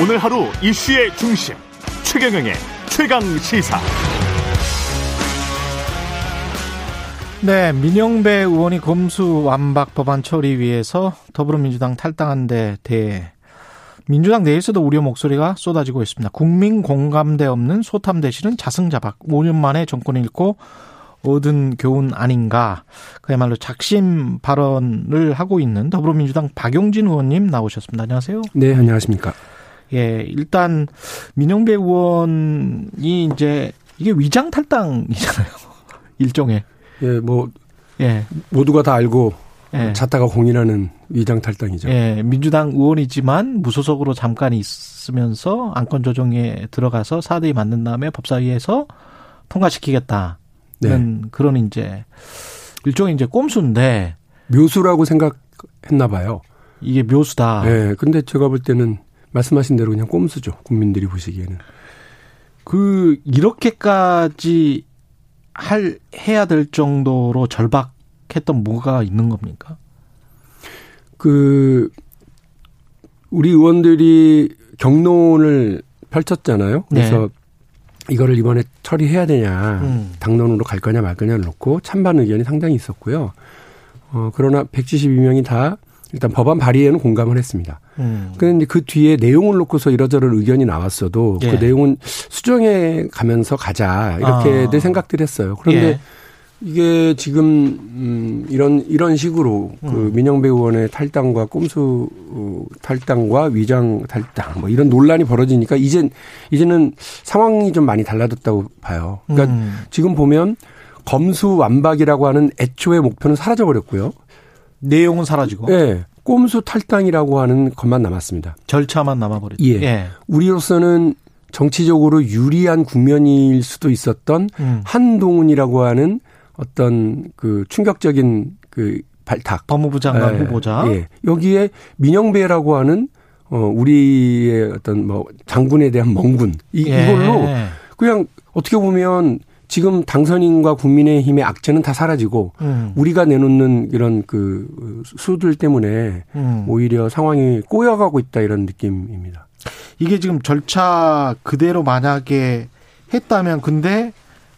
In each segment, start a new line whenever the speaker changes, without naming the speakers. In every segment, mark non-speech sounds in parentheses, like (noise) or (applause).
오늘 하루 이슈의 중심 최경영의 최강 시사.
네, 민영배 의원이 검수 완박 법안 처리 위해서 더불어민주당 탈당한 데 대해 민주당 내에서도 우려 목소리가 쏟아지고 있습니다. 국민 공감대 없는 소탐 대실은 자승자박 5년 만에 정권을 잃고 얻은 교훈 아닌가. 그야말로 작심 발언을 하고 있는 더불어민주당 박용진 의원님 나오셨습니다. 안녕하세요.
네, 안녕하십니까.
예, 일단 민영배 의원이 이제 이게 위장 탈당이잖아요. (laughs) 일종의.
예, 뭐 예. 모두가 다 알고 예. 잤다가 공인하는 위장 탈당이죠.
예, 민주당 의원이지만 무소속으로 잠깐 있으면서 안건 조정에 들어가서 사대위 만든 다음에 법사위에서 통과시키겠다는 네. 그런 이제 일종의 이제 꼼수인데
묘수라고 생각했나 봐요.
이게 묘수다.
예, 근데 제가 볼 때는 말씀하신 대로 그냥 꼼수죠. 국민들이 보시기에는.
그 이렇게까지 할 해야 될 정도로 절박했던 뭐가 있는 겁니까?
그 우리 의원들이 경론을 펼쳤잖아요. 그래서 네. 이거를 이번에 처리해야 되냐, 음. 당론으로 갈 거냐 말 거냐를 놓고 찬반 의견이 상당히 있었고요. 어, 그러나 172명이 다 일단 법안 발의에는 공감을 했습니다. 음. 그런데 그 뒤에 내용을 놓고서 이러저러 의견이 나왔어도 그 예. 그 내용은 수정해 가면서 가자 이렇게들 아. 생각들 했어요. 그런데 예. 이게 지금 음 이런 이런 식으로 그 음. 그 민영배 의원의 탈당과 꼼수 어, 탈당과 위장 탈당 뭐 이런 논란이 벌어지니까 이젠 이제는 상황이 좀 많이 달라졌다고 봐요. 그러니까 음. 지금 보면 검수 완박이라고 하는 애초의 목표는 사라져 버렸고요.
내용은 사라지고.
네. 꼼수 탈당이라고 하는 것만 남았습니다.
절차만 남아버렸죠.
예. 예. 우리로서는 정치적으로 유리한 국면일 수도 있었던 음. 한동훈이라고 하는 어떤 그 충격적인 그 발탁.
법무부 장관 예. 후보자. 예.
여기에 민영배라고 하는 어 우리의 어떤 뭐 장군에 대한 멍군 이, 예. 이걸로 그냥 어떻게 보면 지금 당선인과 국민의힘의 악재는 다 사라지고 음. 우리가 내놓는 이런 그 수들 때문에 음. 오히려 상황이 꼬여가고 있다 이런 느낌입니다.
이게 지금 절차 그대로 만약에 했다면 근데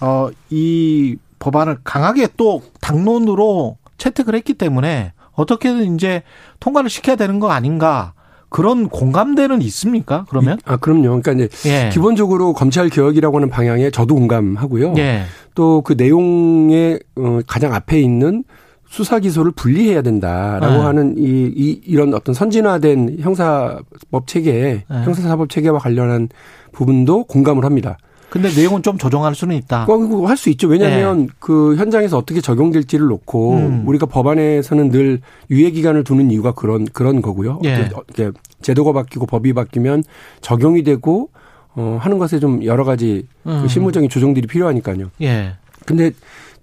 어 이 법안을 강하게 또 당론으로 채택을 했기 때문에 어떻게든 이제 통과를 시켜야 되는 거 아닌가 그런 공감대는 있습니까? 그러면?
아, 그럼요. 그러니까 이제 예. 기본적으로 검찰 개혁이라고 하는 방향에 저도 공감하고요. 예. 또그 내용의 어 가장 앞에 있는 수사 기소를 분리해야 된다라고 예. 하는 이, 이 이런 어떤 선진화된 형사법 체계, 예. 형사사법 체계와 관련한 부분도 공감을 합니다.
근데 내용은 좀 조정할 수는 있다.
어, 할수 있죠. 왜냐하면 네. 그 현장에서 어떻게 적용될지를 놓고 음. 우리가 법안에서는 늘 유예 기간을 두는 이유가 그런 그런 거고요. 예. 그, 제도가 바뀌고 법이 바뀌면 적용이 되고 어 하는 것에 좀 여러 가지 그 음. 그 실무적인 조정들이 필요하니까요. 예. 근데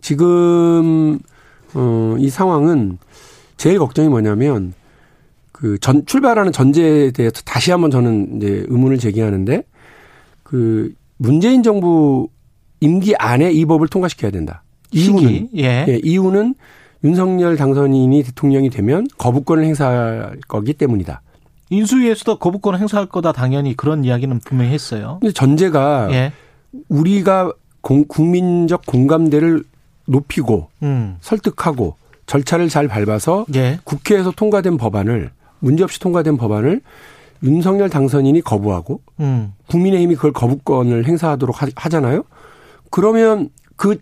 지금 어이 상황은 제일 걱정이 뭐냐면 그 전 출발하는 전제에 대해서 다시 한번 저는 이제 의문을 제기하는데 그 문재인 정부 임기 안에 이 법을 통과시켜야 된다. 이유는 예. 예. 이유는 윤석열 당선인이 대통령이 되면 거부권을 행사할 거기 때문이다.
인수위에서도 거부권을 행사할 거다 당연히 그런 이야기는 분명히 했어요.
근데 전제가 예. 우리가 공, 국민적 공감대를 높이고 음. 설득하고 절차를 잘 밟아서 예. 국회에서 통과된 법안을 문제없이 통과된 법안을 윤석열 당선인이 거부하고 음. 국민의힘이 그걸 거부권을 행사하도록 하, 잖아요 그러면 그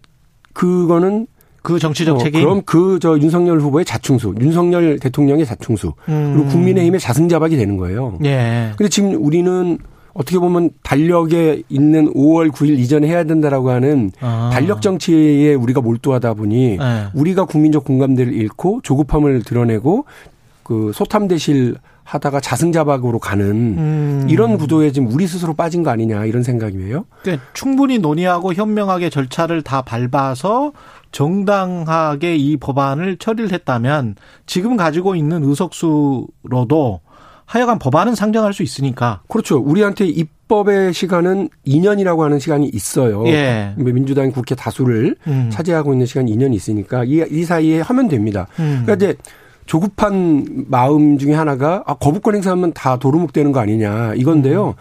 그거는
그 정치적 어, 책임.
그럼 그 저 윤석열 후보의 자충수, 윤석열 대통령의 자충수, 음. 그리고 국민의힘의 자승자박이 되는 거예요. 예. 근데 지금 우리는 어떻게 보면 달력에 있는 5월 9일 이전에 해야 된다라고 하는 아. 달력 정치에 우리가 몰두하다 보니 네. 우리가 국민적 공감대를 잃고 조급함을 드러내고 그 소탐대실 하다가 자승자박으로 가는 음. 이런 구도에 지금 우리 스스로 빠진 거 아니냐 이런 생각이에요.
그러니까 충분히 논의하고 현명하게 절차를 다 밟아서 정당하게 이 법안을 처리를 했다면 지금 가지고 있는 의석수로도 하여간 법안은 상정할 수 있으니까.
그렇죠. 우리한테 입법의 시간은 2년이라고 하는 시간이 있어요. 예. 민주당 국회 다수를 음. 차지하고 있는 시간이 2년이 있으니까 이, 이 사이에 하면 됩니다. 음. 그러니까 이제 조급한 마음 중에 하나가 아, 거부권 행사하면 다 도루묵 되는 거 아니냐 이건데요.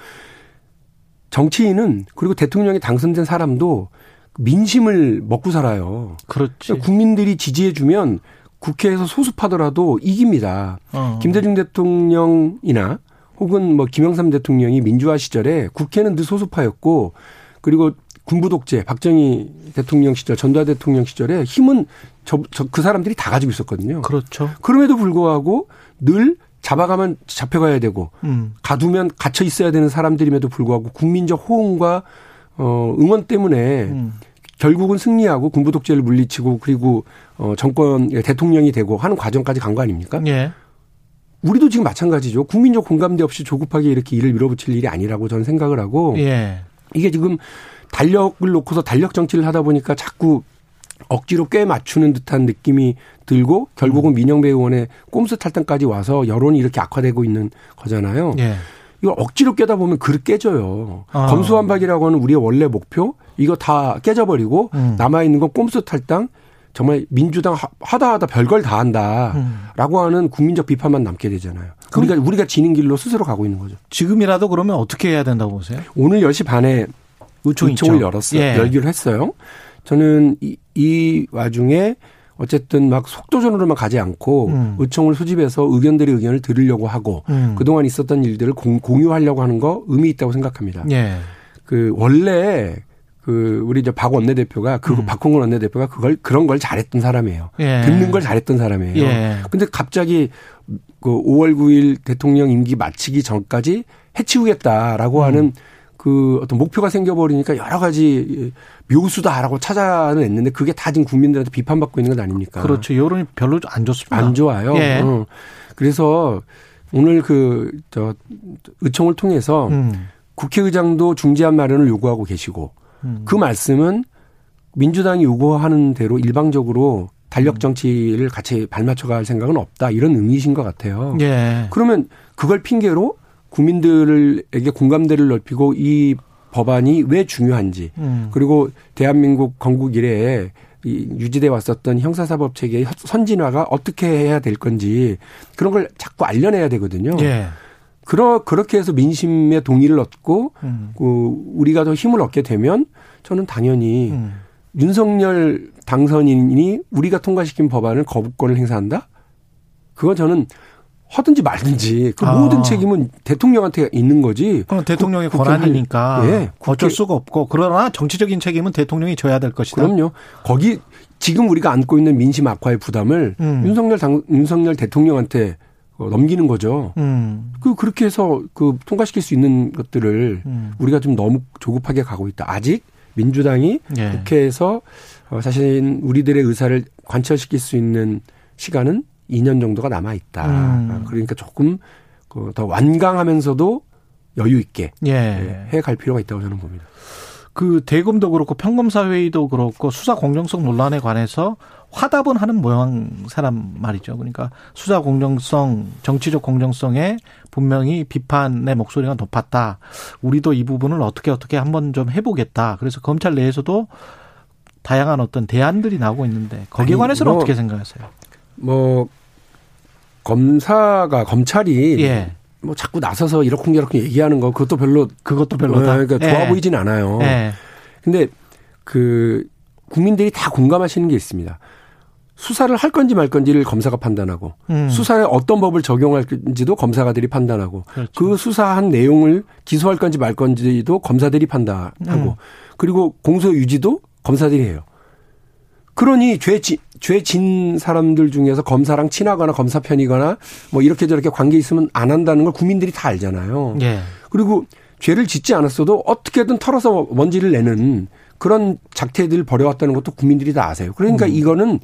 정치인은 그리고 대통령이 당선된 사람도 민심을 먹고 살아요.
그렇지. 그러니까
국민들이 지지해주면 국회에서 소수파더라도 이깁니다. 어. 김대중 대통령이나 혹은 뭐 김영삼 대통령이 민주화 시절에 국회는 늘 소수파였고 그리고 군부 독재 박정희 대통령 시절 전두환 대통령 시절에 힘은 저, 저, 그 사람들이 다 가지고 있었거든요.
그렇죠.
그럼에도 불구하고 늘 잡아가면 잡혀가야 되고 음. 가두면 갇혀 있어야 되는 사람들임에도 불구하고 국민적 호응과 어 응원 때문에 음. 결국은 승리하고 군부 독재를 물리치고 그리고 어 정권 대통령이 되고 하는 과정까지 간 거 아닙니까?
예.
우리도 지금 마찬가지죠. 국민적 공감대 없이 조급하게 이렇게 일을 밀어붙일 일이 아니라고 저는 생각을 하고
예.
이게 지금 달력을 놓고서 달력 정치를 하다 보니까 자꾸 억지로 꽤 맞추는 듯한 느낌이 들고 결국은 음. 민영배 의원의 꼼수 탈당까지 와서 여론이 이렇게 악화되고 있는 거잖아요.
예.
이거 억지로 깨다 보면 그릇 깨져요. 아. 검수완박이라고 하는 우리의 원래 목표 이거 다 깨져버리고 음. 남아 있는 건 꼼수 탈당 정말 민주당 하다 하다 별걸 다 한다라고 음. 하는 국민적 비판만 남게 되잖아요. 우리가 우리가 지는 길로 스스로 가고 있는 거죠.
지금이라도 그러면 어떻게 해야 된다고 보세요?
오늘 10시 반에 의총 을 열었어요. 예. 열기로 했어요. 저는 이, 이 와중에 어쨌든 막 속도전으로만 가지 않고 음. 의총을 수집해서 의견들의 의견을 들으려고 하고 음. 그동안 있었던 일들을 공, 유하려고 하는 거 의미 있다고 생각합니다.
예.
그 원래 그 우리 이제 박 원내대표가 그 음. 박홍근 원내대표가 그걸 그런 걸 잘했던 사람이에요.
예.
듣는 걸 잘했던 사람이에요.
예.
근데 갑자기 그 5월 9일 대통령 임기 마치기 전까지 해치우겠다라고 음. 하는 그 어떤 목표가 생겨버리니까 여러 가지 묘수다라고 찾아냈는데 그게 다 지금 국민들한테 비판받고 있는 것 아닙니까?
그렇죠. 여론이 별로 안 좋습니다.
안 좋아요.
예. 어.
그래서 오늘 그, 저, 의총을 통해서 음. 국회의장도 중재안 마련을 요구하고 계시고 음. 그 말씀은 민주당이 요구하는 대로 일방적으로 달력 음. 정치를 같이 발맞춰 갈 생각은 없다. 이런 의미이신 것 같아요.
예.
그러면 그걸 핑계로 국민들에게 공감대를 넓히고 이 법안이 왜 중요한지 음. 그리고 대한민국 건국 이래에 이 유지돼 왔었던 형사사법 체계의 선진화가 어떻게 해야 될 건지 그런 걸 자꾸 알려내야 되거든요.
예.
그러 그렇게 해서 민심의 동의를 얻고 음. 그 우리가 더 힘을 얻게 되면 저는 당연히 음. 윤석열 당선인이 우리가 통과시킨 법안을 거부권을 행사한다? 그건 저는 하든지 말든지 그 아. 모든 책임은 대통령한테 있는 거지.
그럼 대통령의 국, 권한이니까 예, 어쩔 수가 없고 그러나 정치적인 책임은 대통령이 져야 될 것이다.
그럼요. 거기 지금 우리가 안고 있는 민심 악화의 부담을 음. 윤석열 당, 윤석열 대통령한테 어, 넘기는 거죠.
음.
그 그렇게 해서 그 통과시킬 수 있는 것들을 음. 우리가 좀 너무 조급하게 가고 있다. 아직 민주당이 예. 국회에서 어, 사실 우리들의 의사를 관철시킬 수 있는 시간은 2년 정도가 남아 있다. 음. 그러니까 조금 그더 완강하면서도 여유 있게
예.
예 해갈 필요가 있다고 저는 봅니다.
그 대검도 그렇고 평검사회의도 그렇고 수사 공정성 논란에 관해서 화답은 하는 모양 사람 말이죠. 그러니까 수사 공정성, 정치적 공정성에 분명히 비판의 목소리가 높았다. 우리도 이 부분을 어떻게 어떻게 한번 좀 해보겠다. 그래서 검찰 내에서도 다양한 어떤 대안들이 나오고 있는데 거기에 아니, 관해서는 뭐, 어떻게 생각하세요?
뭐 검사가 검찰이
예.
뭐 자꾸 나서서 이렇쿵저렇쿵 얘기하는 거 그것도 별로
그것도 별로다.
어, 그러니까 좋아 예. 보이진 않아요.
예.
근데 그 국민들이 다 공감하시는 게 있습니다. 수사를 할 건지 말 건지를 검사가 판단하고 음. 수사에 어떤 법을 적용할지도 검사가들이 판단하고
그렇죠.
그 수사한 내용을 기소할 건지 말 건지도 검사들이 판단하고 음. 그리고 공소 유지도 검사들이 해요. 그러니 죄, 죄 진 사람들 중에서 검사랑 친하거나 검사 편이거나 뭐 이렇게 저렇게 관계 있으면 안 한다는 걸 국민들이 다 알잖아요.
예.
그리고 죄를 짓지 않았어도 어떻게든 털어서 먼지를 내는 그런 작태들 벌여왔다는 것도 국민들이 다 아세요. 그러니까 음. 이거는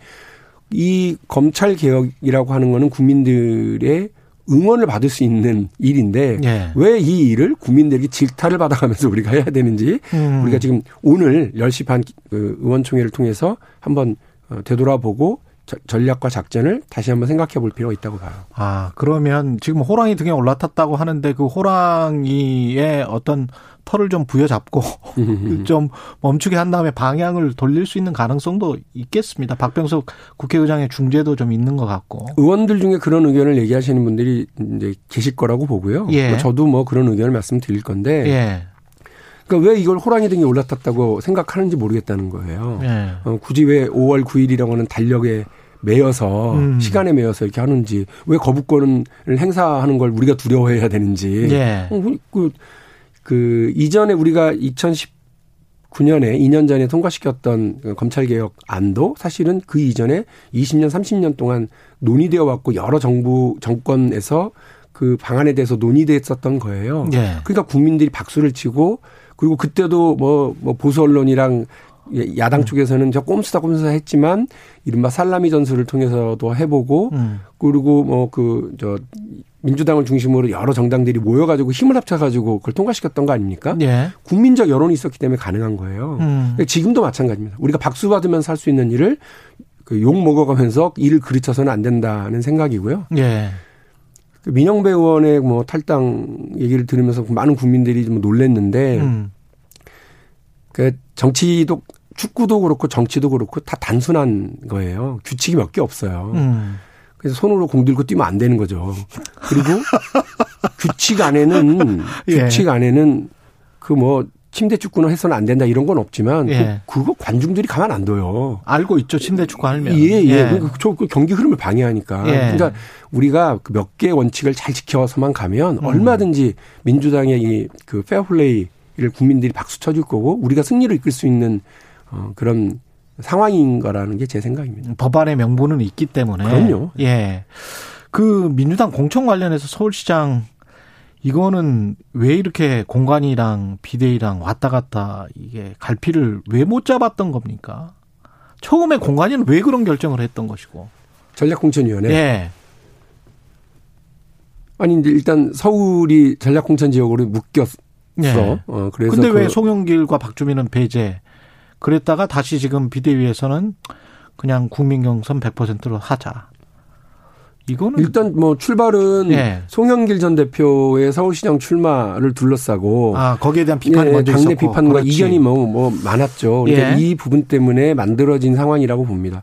이 검찰 개혁이라고 하는 거는 국민들의 응원을 받을 수 있는 일인데
예.
왜이 일을 국민들에게 질타를 받아가면서 (laughs) 우리가 해야 되는지 음. 우리가 지금 오늘 10시 반그 의원총회를 통해서 한번 어, 되돌아보고 전략과 작전을 다시 한번 생각해 볼 필요가 있다고 봐요.
아, 그러면 지금 호랑이 등에 올라탔다고 하는데 그 호랑이의 어떤 털을 좀 부여잡고 (laughs) 좀 멈추게 한 다음에 방향을 돌릴 수 있는 가능성도 있겠습니다. 박병석 국회의장의 중재도 좀 있는 것 같고.
의원들 중에 그런 의견을 얘기하시는 분들이 이제 계실 거라고 보고요.
예.
뭐 저도 뭐 그런 의견을 말씀드릴 건데.
예.
그러니까 왜 이걸 호랑이 등에 올라탔다고 생각하는지 모르겠다는 거예요.
예.
어, 굳이 왜 5월 9일이라고 하는 달력에 매여서 음. 시간에 매여서 이렇게 하는지 왜 거부권을 행사하는 걸 우리가 두려워해야 되는지
예.
어, 그, 그 이전에 우리가 2019년에 2년 전에 통과시켰던 그 검찰개혁 안도 사실은 그 이전에 20년 30년 동안 논의되어 왔고 여러 정부 정권에서 그 방안에 대해서 논의됐었던 거예요.
예.
그러니까 국민들이 박수를 치고 그리고 그때도 뭐, 뭐 보수 언론이랑 야당 음. 쪽에서는 저 꼼수다 꼼수다 했지만 이른바 살라미 전술을 통해서도 해보고 음. 그리고 뭐 그 저 민주당을 중심으로 여러 정당들이 모여가지고 힘을 합쳐가지고 그걸 통과시켰던 거 아닙니까?
예.
국민적 여론이 있었기 때문에 가능한 거예요. 음. 지금도 마찬가지입니다. 우리가 박수 받으면서 할 수 있는 일을 그 욕 먹어가면서 일을 그르쳐서는 안 된다는 생각이고요.
예.
그 민영배 의원의 뭐 탈당 얘기를 들으면서 많은 국민들이 좀 놀랬는데 음. 그 정치도 축구도 그렇고 정치도 그렇고 다 단순한 거예요. 규칙이 몇 개 없어요. 음. 그래서 손으로 공 들고 뛰면 안 되는 거죠. 그리고 (laughs) 규칙 안에는 예. 규칙 안에는 그뭐 침대 축구는 해서는 안 된다 이런 건 없지만
예.
그, 거 관중들이 가만 안 둬요.
알고 있죠 침대 축구 하면.
예, 예. 예. 그, 저, 그 경기 흐름을 방해하니까.
예.
그러니까 우리가 그 몇개 원칙을 잘 지켜서만 가면 음. 얼마든지 민주당의 이그 페어플레이를 국민들이 박수 쳐줄 거고 우리가 승리를 이끌 수 있는 어, 그런 상황인 거라는 게 제 생각입니다.
법안의 명분은 있기 때문에.
그럼요.
예. 그 민주당 공천 관련해서 서울시장 이거는 왜 이렇게 공간이랑 비대위랑 왔다 갔다 이게 갈피를 왜 못 잡았던 겁니까? 처음에 공간이는 왜 그런 결정을 했던 것이고?
전략공천위원회.
예.
아니 이제 일단 서울이 전략공천 지역으로 묶였어.
예. 어 그래서 근데 왜그 송영길과 박주민은 배제? 그랬다가 다시 지금 비대위에서는 그냥 국민경선 100%로 하자. 이거는
일단 뭐 출발은 예. 송영길 전 대표의 서울시장 출마를 둘러싸고
아 거기에 대한 비판이 예, 먼저
당내
있었고.
비판과 그렇지. 이견이 뭐, 뭐 많았죠. 그러니까 예. 이 부분 때문에 만들어진 상황이라고 봅니다.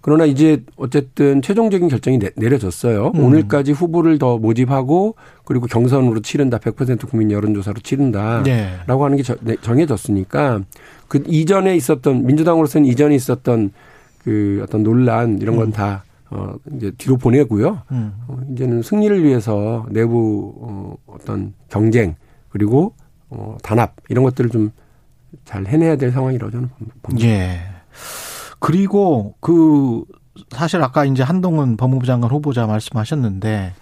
그러나 이제 어쨌든 최종적인 결정이 내 려졌어요. 음. 오늘까지 후보를 더 모집하고 그리고 경선으로 치른다. 100% 국민 여론조사로 치른다라고
네.
하는 게 네, 정해졌으니까 그 이전에 있었던 민주당으로서는 이전에 있었던 그 어떤 논란 이런 건다 음. 어, 이제 뒤로 보내고요.
음.
어, 이제는 승리를 위해서 내부 어, 어떤 경쟁 그리고 어, 단합 이런 것들을 좀 잘 해내야 될 상황이라고 저는 봅니다.
예. 그리고 그 사실 아까 이제 한동훈 법무부 장관 후보자 말씀하셨는데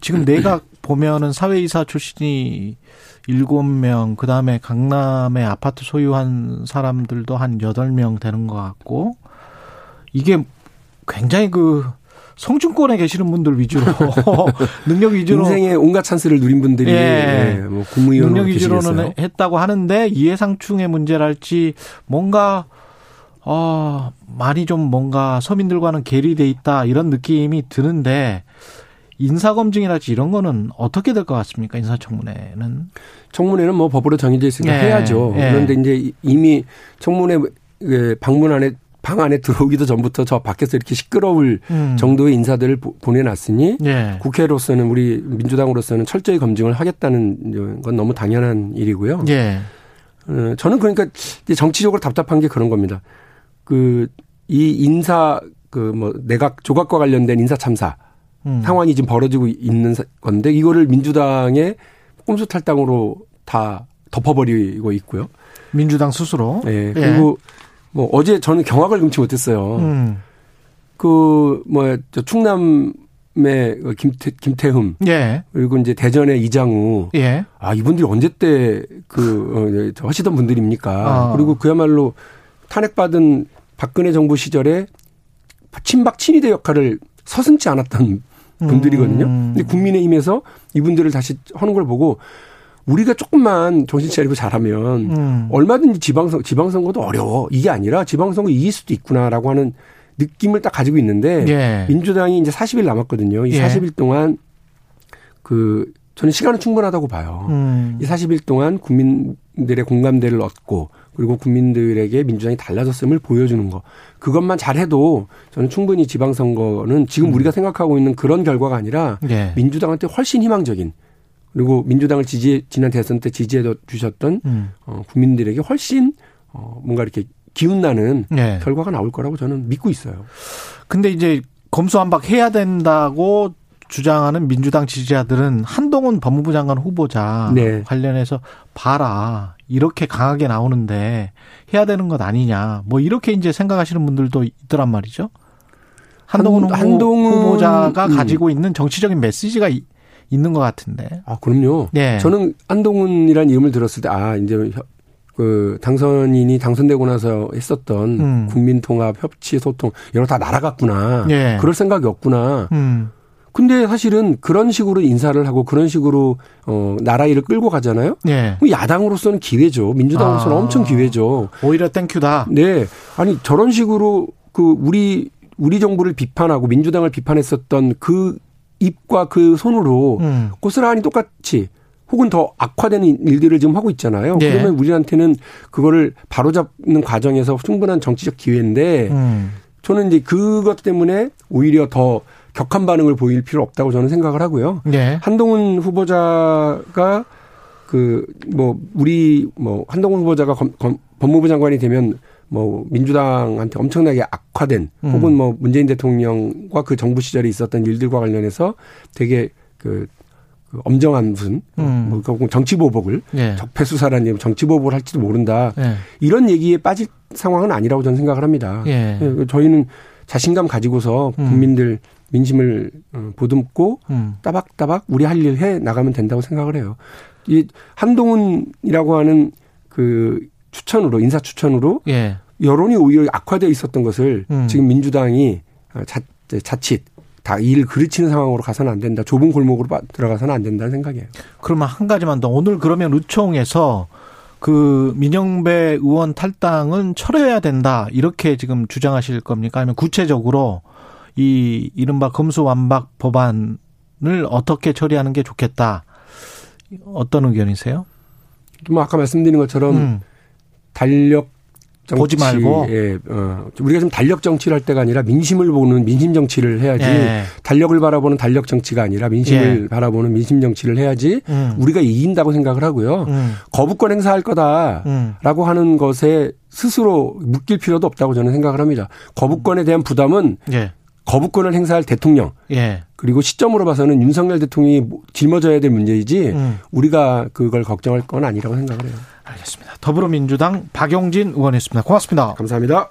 지금 내각 (clears throat) 보면은 사회이사 출신이 일곱 명, 그 다음에 강남에 아파트 소유한 사람들도 한 여덟 명 되는 것 같고, 이게 굉장히 그 성층권에 계시는 분들 위주로 (laughs) 능력 위주로
인생의 온갖 찬스를 누린 분들이 예. 예, 뭐 국무위원
능력 위주로는 했다고 하는데 이해상충의 문제랄지 뭔가 어 많이 좀 뭔가 서민들과는 괴리돼 있다 이런 느낌이 드는데 인사검증이라든지 이런 거는 어떻게 될 것 같습니까? 인사청문회는?
청문회는 뭐 법으로 정해져 있으니까 네. 해야죠.
네.
그런데 이제 이미 청문회 그 방문 안에 방 안에 들어오기도 전부터 저 밖에서 이렇게 시끄러울 음. 정도의 인사들을 보 내놨으니
네.
국회로서는 우리 민주당으로서는 철저히 검증을 하겠다는 건 너무 당연한 일이고요.
네.
어, 저는 그러니까 정치적으로 답답한 게 그런 겁니다. 그 이 인사 그 뭐 내각 조각과 관련된 인사 참사 음. 상황이 지금 벌어지고 있는 건데 이거를 민주당의 꼼수 탈당으로 다 덮어버리고 있고요.
민주당 스스로.
네. 그리고 예. 뭐 어제 저는 경악을 금치 못했어요.
음.
그뭐 충남의 그 김태, 김태흠.
예.
그리고 이제 대전의 이장우.
예.
아 이분들이 언제 때그 어, 하시던 분들입니까?
어.
그리고 그야말로 탄핵받은 박근혜 정부 시절에 친박 친위대 역할을 서슴지 않았던 분들이거든요. 음. 근데 국민의힘에서 이분들을 다시 하는 걸 보고 우리가 조금만 정신 차리고 잘하면
음.
얼마든지 지방선 지방선거도 어려워. 이게 아니라 지방선거 이길 수도 있구나라고 하는 느낌을 딱 가지고 있는데 예. 민주당이 이제 40일 남았거든요. 이 예. 40일 동안 그 저는 시간은 충분하다고 봐요. 음. 이 40일 동안 국민들의 공감대를 얻고 그리고 국민들에게 민주당이 달라졌음을 보여주는 거. 그것만 잘해도 저는 충분히 지방선거는 지금 음. 우리가 생각하고 있는 그런 결과가 아니라 예. 민주당한테 훨씬 희망적인 그리고 민주당을 지지 지난 대선 때 지지해 주셨던 음. 어, 국민들에게 훨씬 어, 뭔가 이렇게 기운 나는 예. 결과가 나올 거라고 저는 믿고 있어요.
근데 이제 검수완박 해야 된다고 주장하는 민주당 지지자들은 한동훈 법무부 장관 후보자 네. 관련해서 봐라 이렇게 강하게 나오는데 해야 되는 것 아니냐 뭐 이렇게 이제 생각하시는 분들도 있더란 말이죠. 한동훈, 한, 동훈 후보자가 음. 가지고 있는 정치적인 메시지가 있는 것 같은데.
아 그럼요. 네. 저는 한동훈이라는 이름을 들었을 때 아 이제 그 당선인이 당선되고 나서 했었던 음. 국민통합 협치 소통 여러 다 날아갔구나. 네. 그럴 생각이 없구나. 음. 근데 사실은 그런 식으로 인사를 하고 그런 식으로 어 나라 일을 끌고 가잖아요. 네. 야당으로서는 기회죠. 민주당으로서는 아. 엄청 기회죠.
오히려 땡큐다.
네. 아니 저런 식으로 그 우리 우리 정부를 비판하고 민주당을 비판했었던 그 입과 그 손으로 음. 고스란히 똑같이 혹은 더 악화되는 일들을 지금 하고 있잖아요. 네. 그러면 우리한테는 그거를 바로잡는 과정에서 충분한 정치적 기회인데 음. 저는 이제 그것 때문에 오히려 더 격한 반응을 보일 필요 없다고 저는 생각을 하고요. 네. 한동훈 후보자가 그 뭐 우리 뭐 한동훈 후보자가 검, 검, 법무부 장관이 되면 뭐 민주당한테 엄청나게 악화된 음. 혹은 뭐 문재인 대통령과 그 정부 시절에 있었던 일들과 관련해서 되게 그, 그 엄정한 무슨 음. 뭐그 정치 보복을 예. 적폐 수사라는 정치 보복을 할지도 모른다 예. 이런 얘기에 빠질 상황은 아니라고 저는 생각을 합니다. 예. 예 저희는 자신감 가지고서 음. 국민들 음. 민심을 어, 보듬고 음. 따박따박 우리 할 일 해 나가면 된다고 생각을 해요. 이 한동훈이라고 하는 그 추천으로 인사 추천으로 예. 여론이 오히려 악화되어 있었던 것을 음. 지금 민주당이 어, 자, 자칫 다 일 그르치는 상황으로 가서는 안 된다. 좁은 골목으로 들어가서는 안 된다는 생각이에요.
그러면 한 가지만 더 오늘 그러면 의총에서 그 민영배 의원 탈당은 철회해야 된다 이렇게 지금 주장하실 겁니까? 아니면 구체적으로 이 이른바 검수완박 법안을 어떻게 처리하는 게 좋겠다. 어떤 의견이세요?
뭐 아까 말씀드린 것처럼 음. 달력 정치,
보지 말고
예, 어, 우리가 좀 달력 정치를 할 때가 아니라 민심을 보는 민심 정치를 해야지 예. 달력을 바라보는 달력 정치가 아니라 민심을 예. 바라보는 민심 정치를 해야지 음. 우리가 이긴다고 생각을 하고요. 음. 거부권 행사할 거다라고 음. 하는 것에 스스로 묶일 필요도 없다고 저는 생각을 합니다. 거부권에 대한 부담은 예. 거부권을 행사할 대통령 예. 그리고 시점으로 봐서는 윤석열 대통령이 짊어져야 될 문제이지 음. 우리가 그걸 걱정할 건 아니라고 생각을 해요.
알겠습니다. 더불어민주당 박용진 의원이었습니다. 고맙습니다.
감사합니다.